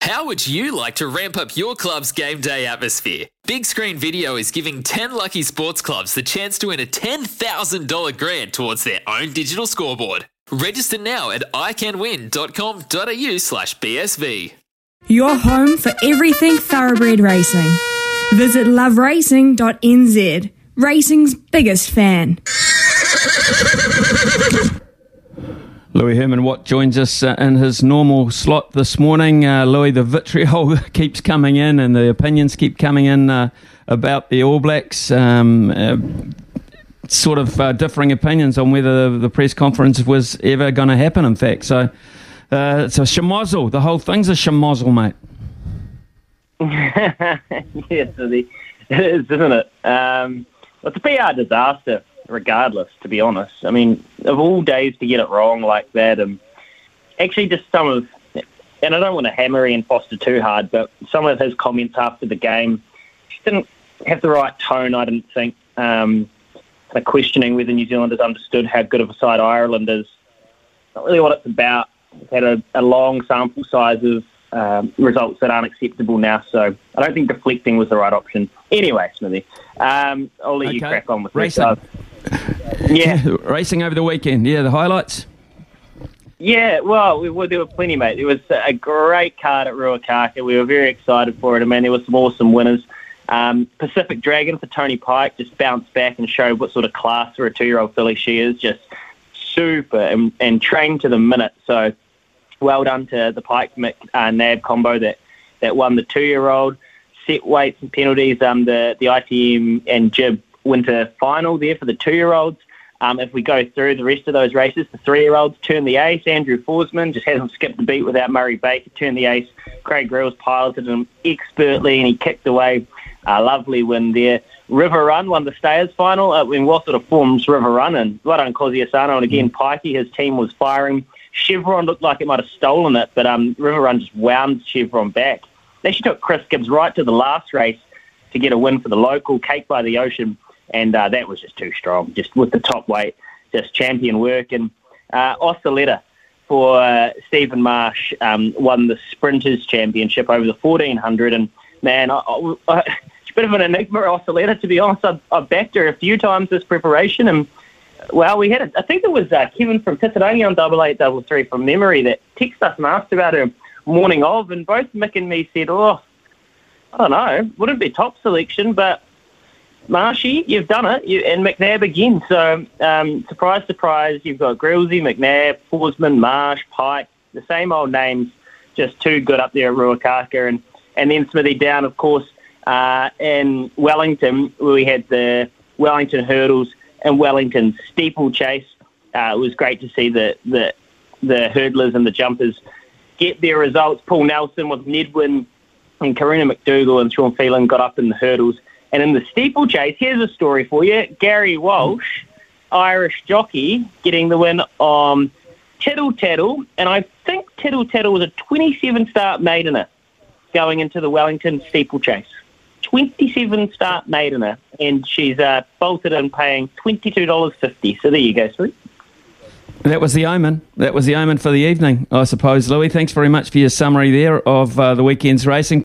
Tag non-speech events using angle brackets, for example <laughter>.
How would you like to ramp up your club's game day atmosphere? Big Screen Video is giving 10 lucky sports clubs the chance to win a $10,000 grant towards their own digital scoreboard. Register now at iCanWin.com.au slash BSV. Your home for everything thoroughbred racing. Visit loveracing.nz, racing's biggest fan. Louis Herman Watt joins us uh, in his normal slot this morning. Uh, Louis, the vitriol <laughs> keeps coming in and the opinions keep coming in uh, about the All Blacks. Um, uh, sort of uh, differing opinions on whether the, press conference was ever going to happen, in fact. So uh, it's a schmozzle. The whole thing's a schmozzle, mate. <laughs> yes, it is, isn't it? Um, it's a PR disaster regardless, to be honest. I mean, of all days to get it wrong like that, and actually just some of, and I don't want to hammer Ian Foster too hard, but some of his comments after the game just didn't have the right tone, I didn't think. Um, kind of questioning whether New Zealanders understood how good of a side Ireland is. Not really what it's about. We've had a, a long sample size of um, results that aren't acceptable now. So I don't think deflecting was the right option. Anyway, Smithy, um, I'll let okay. you crack on with Racing. Yeah. <laughs> Racing over the weekend. Yeah, the highlights. Yeah, well, we, well, there were plenty, mate. It was a great card at Ruakaka. We were very excited for it. I mean, there were some awesome winners. Um, Pacific Dragon for Tony Pike just bounced back and showed what sort of class for a two-year-old filly she is. Just super and, and trained to the minute. So well done to the Pike uh, Nab combo that, that won the two-year-old. Set weights and penalties. Um, the the ITM and Jib winter final there for the two-year-olds. Um, if we go through the rest of those races, the three-year-olds turn the ace. Andrew Forsman just hasn't skipped the beat without Murray Baker. Turned the ace. Craig Grylls piloted him expertly, and he kicked away. A lovely win there. River Run won the Stayers final. Uh, in what sort of forms River Run and on Kozzi Asano and again Pikey, his team was firing. Chevron looked like it might have stolen it, but um, River Run just wound Chevron back. They actually took Chris Gibbs right to the last race to get a win for the local. Cake by the Ocean and uh, that was just too strong. Just with the top weight, just champion work. And uh, Oscillator for uh, Stephen Marsh um, won the Sprinters Championship over the 1400. And man, I, I, I, it's a bit of an enigma, Oscillator, to be honest. I've, I've backed her a few times this preparation. And well, we had, a, I think it was uh, Kevin from Titanonia on double eight, double three from memory that texted us and asked about her morning of. And both Mick and me said, oh, I don't know, wouldn't be top selection, but Marshy, you've done it, you, and McNabb again. So, um, surprise, surprise, you've got Grillsy, McNabb, Forsman, Marsh, Pike, the same old names, just too good up there at Ruakaka. And, and then Smithy down, of course, uh, in Wellington, we had the Wellington hurdles and Wellington steeplechase. Uh, it was great to see the, the, the hurdlers and the jumpers get their results. Paul Nelson with Nedwin and Karina McDougall and Sean Phelan got up in the hurdles and in the steeplechase, here's a story for you. Gary Walsh, Irish jockey, getting the win on Tittle Tattle. And I think Tittle Tattle was a 27 start maidener going into the Wellington steeplechase. 27 start maidener. And she's uh, bolted in paying $22.50. So there you go, sweet. That was the omen. That was the omen for the evening, I suppose, Louis. Thanks very much for your summary there of uh, the weekend's racing.